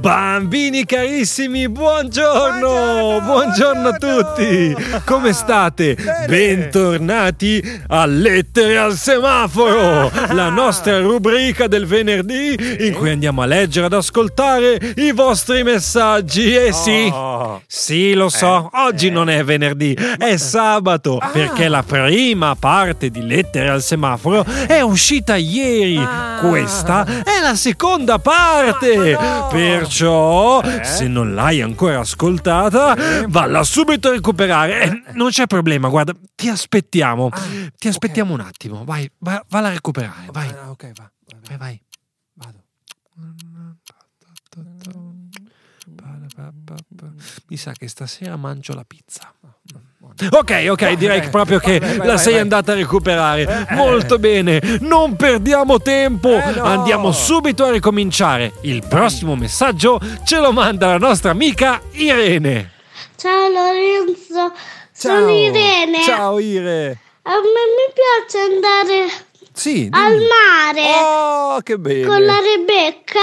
Bambini carissimi, buongiorno! Buongiorno a tutti! Come state? Bentornati a Lettere al semaforo, la nostra rubrica del venerdì in cui andiamo a leggere ad ascoltare i vostri messaggi. Eh sì, Oh. sì, lo so, oggi non è venerdì, è sabato, perché la prima parte di Lettere al semaforo è uscita ieri. Questa è la seconda parte. Perciò, se non l'hai ancora ascoltata, valla subito a recuperare. Eh, non c'è problema, guarda, ti aspettiamo. Ti aspettiamo un attimo. Vai, va, valla a recuperare. Vai, Ah, ok, va. vai, vai. Vado. Mi sa che stasera mangio la pizza. Ok, ok, direi che proprio che la sei andata a recuperare. Molto bene, non perdiamo tempo. Eh. Andiamo subito a ricominciare. Il prossimo messaggio ce lo manda la nostra amica Irene. Ciao Lorenzo, Ciao. sono Irene. Ciao Ire. A me mi piace andare Sì. al mare Oh, che bene. con la Rebecca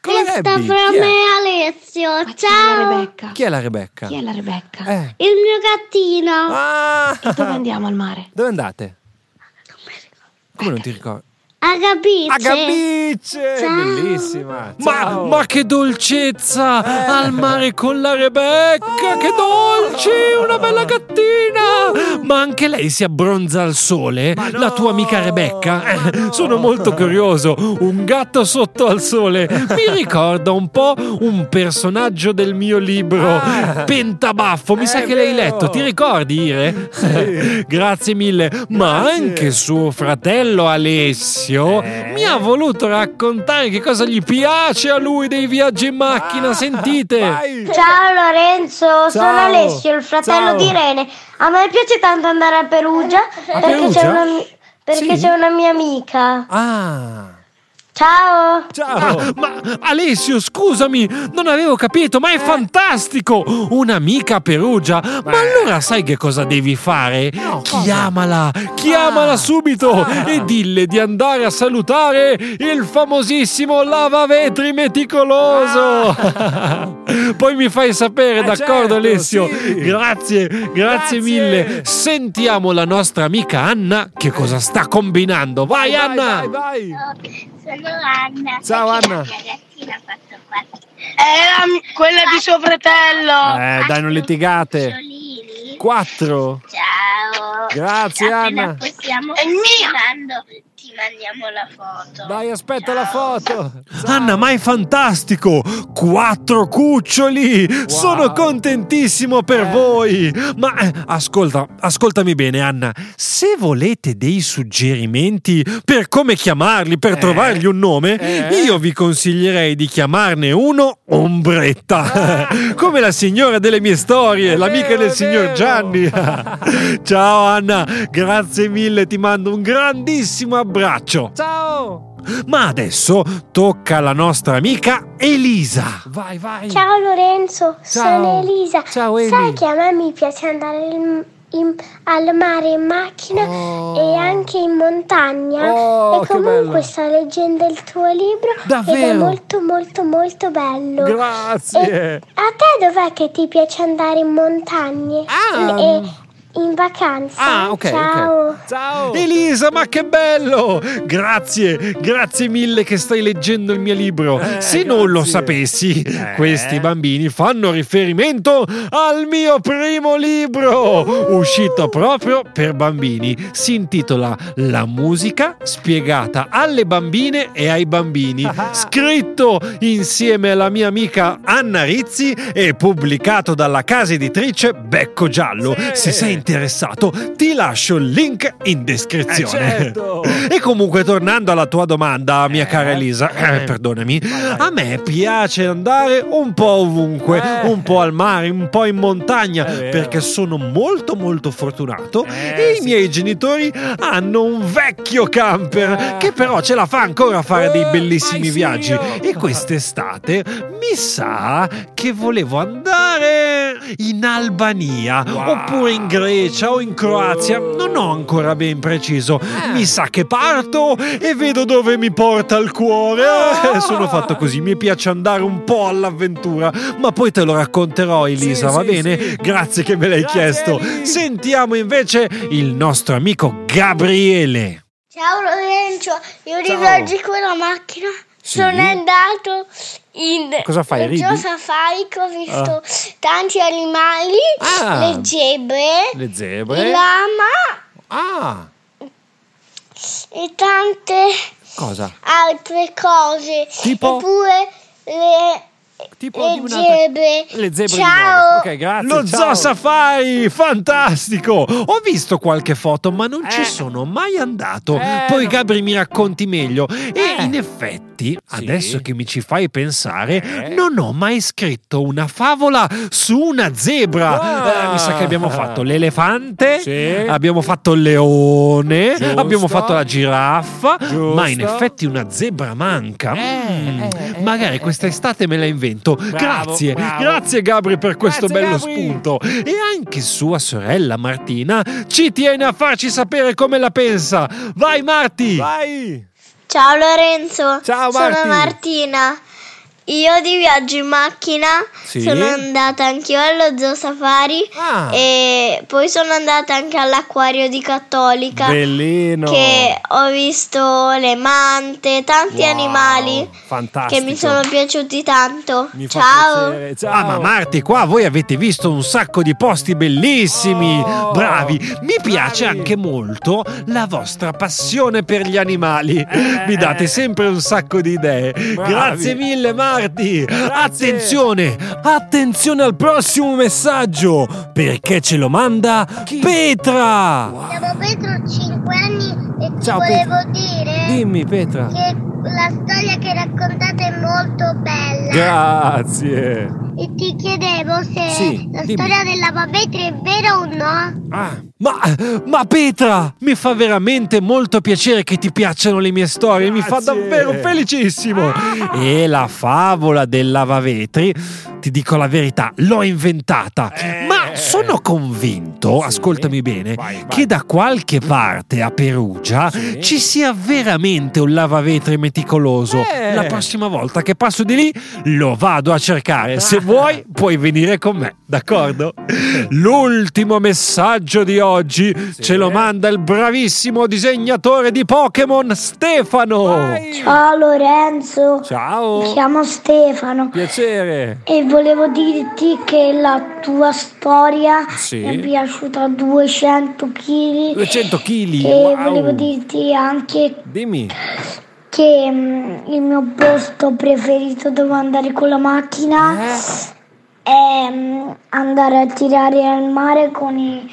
Con la e sta fra me e Alessio. Ma chi è la Ciao, Rebecca? Chi è la Rebecca? Chi è la Rebecca? Eh. il mio gattino. Ah. E dove andiamo al mare? Dove andate? Come non ti ricordi? A Gabice. A Gabice! Ciao. Bellissima! Ma, Ciao. ma che dolcezza! Al mare con la Rebecca! Che dolci! Una bella gattina! Ma anche lei si abbronza al sole? no! La tua amica Rebecca? Ma Eh, no! Sono molto curioso. Un gatto sotto al sole mi ricorda un po' un personaggio del mio libro, Ah! Pentabaffo. Mi sa che l'hai vero! letto. Ti ricordi, Ire? Sì. Grazie mille. Ma Grazie. anche suo fratello Alessio Eh? mi ha voluto raccontare che cosa gli piace a lui dei viaggi in macchina. Ah, Sentite. vai. Ciao Lorenzo, sono Ciao. Alessio, il fratello Ciao. di Irene. A me piace tanto andare a Perugia perché, Perugia? c'è una, perché Sì? c'è una mia amica. Ah! Ciao. Ciao! Ah, ma Alessio, scusami, non avevo capito, ma è fantastico! Un'amica a Perugia. Ma allora sai che cosa devi fare? No, cosa? chiamala, chiamala Ah. subito Ah. e dille di andare a salutare il famosissimo lavavetri meticoloso. Poi mi fai sapere, Eh, d'accordo certo, Alessio? sì. Grazie, grazie, Grazie. mille. Sentiamo la nostra amica Anna che cosa sta combinando. Vai, Anna! Vai, vai! Sono Anna. Ciao, Anna. La mia gattina ha fatto quattro Era mi- quella di suo fratello. Eh, dai, non litigate. Quattro. Ciao. Grazie, Appena Anna. possiamo È mia. mando- mandiamo la foto. Dai, aspetta la foto. Ciao. Anna, ma è fantastico! Quattro cuccioli! Sono contentissimo per Eh. voi! Ma eh, ascolta, ascoltami bene, Anna. Se volete dei suggerimenti per come chiamarli, per Eh. trovargli un nome, Eh. io vi consiglierei di chiamarne uno Ombretta. come la signora delle mie storie, È l'amica vero, del signor. Gianni. Ciao Anna, grazie mille, ti mando un grandissimo abbraccio. Ciao. Ma adesso tocca alla nostra amica Elisa. Vai, vai. Ciao Lorenzo, Ciao. sono Elisa. Ciao, Eli. Sai che a me mi piace andare in- in- al mare in macchina Oh. e anche in montagna. Oh, e comunque sto leggendo il tuo libro ed è Davvero? molto molto molto bello. Grazie. E a te dov'è che ti piace andare in montagne? Ah. E vacanza? Ah, ok, Ciao. ok. Ciao. Elisa, ma che bello! Grazie, grazie mille che stai leggendo il mio libro. Eh, Se non lo grazie. sapessi, Eh. questi bambini fanno riferimento al mio primo libro, uscito proprio per bambini. Si intitola La musica spiegata alle bambine e ai bambini, scritto insieme alla mia amica Anna Rizzi e pubblicato dalla casa editrice Becco Giallo. Sì. Se sei interessato, ti lascio il link in descrizione. Eh, certo. E comunque, tornando alla tua domanda, mia Eh, cara Elisa, eh, perdonami, a me piace andare un po' ovunque, Eh. un po' al mare, un po' in montagna, perché sono molto molto fortunato Eh, e i sì. miei genitori hanno un vecchio camper Eh. che però ce la fa ancora a fare dei bellissimi viaggi. Silvio. E quest'estate mi sa che volevo andare in Albania Wow. oppure in Grecia o in Croazia. Non ho ancora ben preciso. Eh. Mi sa che parto e vedo dove mi porta il cuore. Ah. sono fatto così. Mi piace andare un po' all'avventura, ma poi te lo racconterò, Elisa, Sì, va sì, bene? sì. Grazie che me l'hai Grazie, chiesto. Eli. Sentiamo invece il nostro amico Gabriele. Ciao Lorenzo, io Ciao. di viaggi con la macchina? Sono andato in Cosa fai, ridi? Zoo Safari che ho visto tanti animali, Ah. le zebre, Le il zebre. lama Ah, e tante cosa? altre cose. Tipo? Eppure le, Tipo le di un'altra- zebre. Le zebre Ciao. Ok, grazie. Lo ciao. Zoo Safari, fantastico! Ho visto qualche foto, ma non ci Eh. sono mai andato. Eh, Poi no. Gabri mi racconti meglio. E Eh. in effetti, Sì. adesso che mi ci fai pensare, Eh. non ho mai scritto una favola su una zebra. Ah. Eh, mi sa che abbiamo fatto l'elefante, Sì. abbiamo fatto il leone, Giusto. abbiamo fatto la giraffa, Giusto. ma in effetti una zebra manca. Eh, Mm. Magari eh, quest'estate me la invento. Bravo, Grazie, bravo. grazie Gabri per questo Grazie, bello Gabri. spunto. E anche sua sorella Martina ci tiene a farci sapere come la pensa. Vai Marti! Vai. Ciao Lorenzo, Ciao, sono Marti. Martina. Io di viaggio in macchina Sì? sono andata anch'io allo Zoo Safari Ah. e poi sono andata anche all'acquario di Cattolica Bellino. che ho visto le mante, tanti Wow, animali Fantastico. che mi sono piaciuti tanto. Mi Ciao. Ciao. Ah, ma Marti, qua voi avete visto un sacco di posti bellissimi, Oh, bravi. Mi piace bravi. anche molto la vostra passione per gli animali. Eh. Mi date sempre un sacco di idee. Grazie mille, Marti. Attenzione, Attenzione al prossimo messaggio, perché ce lo manda Petra. Siamo Petro 5 anni e ti Ciao, volevo dire Dimmi Petra. che la storia che raccontate è molto bella. Grazie. E ti chiedevo se Sì, la dimmi. storia della babetri è vera o no? Ah, Ma, ma Petra, mi fa veramente molto piacere che ti piacciono le mie storie, mi fa Grazie. davvero felicissimo. E la favola del lavavetri, ti dico la verità, l'ho inventata. Eh. Ma sono convinto, Sì. ascoltami bene, Vai, vai. che da qualche parte a Perugia Sì. ci sia veramente un lavavetri meticoloso. Eh. La prossima volta che passo di lì lo vado a cercare. Se vuoi, puoi venire con me, d'accordo? L'ultimo messaggio di oggi ce lo manda il bravissimo disegnatore di Pokémon Stefano. vai. Ciao Lorenzo, Ciao. mi chiamo Stefano Piacere. e volevo dirti che la tua storia Sì. mi è piaciuta a 200 kg 200 kg. e volevo dirti anche Dimmi. che mm, il mio posto preferito dove andare con la macchina Eh? è mm, andare a tirare al mare con i,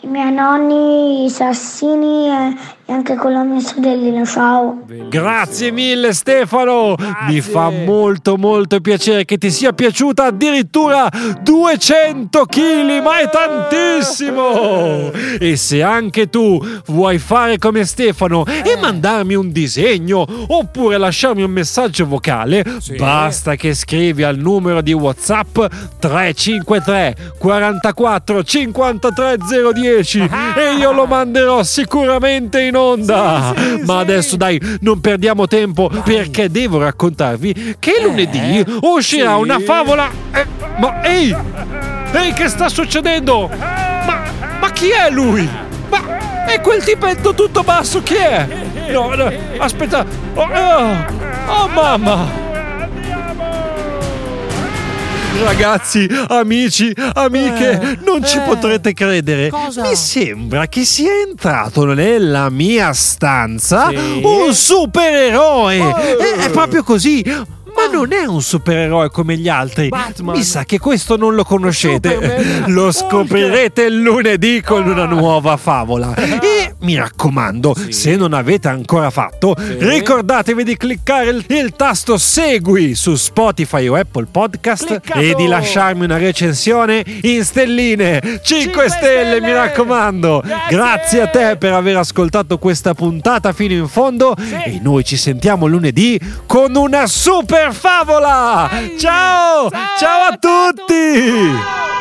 i miei nonni, i sassini e, e anche con la mia sorellina. Ciao. Grazie mille Stefano, mi fa molto molto piacere che ti sia piaciuta addirittura 200 kg, ma è tantissimo! E se anche tu vuoi fare come Stefano e mandarmi un disegno oppure lasciarmi un messaggio vocale, Sì. basta che scrivi al numero di WhatsApp 353 44 53 010 e io lo manderò sicuramente in onda. Sì, sì, Ma sì. adesso dai, non perdiamo tempo perché devo raccontarvi che lunedì uscirà Eh, una favola. Eh, ma ehi! Ehi, che sta succedendo? Ma, ma chi è lui? Ma è quel tipetto tutto basso? Chi è? No, no, aspetta. Oh, oh, oh, mamma! Ragazzi, amici, amiche, Eh, non ci eh. potrete credere. Cosa? Mi sembra che sia entrato nella mia stanza Sì. un supereroe. Oh. È, è proprio così. ma non è un supereroe come gli altri. Batman. Mi sa che questo non lo conoscete. Superman. Lo scoprirete lunedì con una Ah. nuova favola. Mi raccomando, se non avete ancora fatto, ricordatevi di cliccare il, il tasto segui su Spotify o Apple Podcast Cliccato. e di lasciarmi una recensione in stelline. 5, Cinque stelle, mi stelle. raccomando. Grazie. Grazie a te per aver ascoltato questa puntata fino in fondo e noi ci sentiamo lunedì con una super favola. Ciao! Ciao Ciao a tutti. tutti!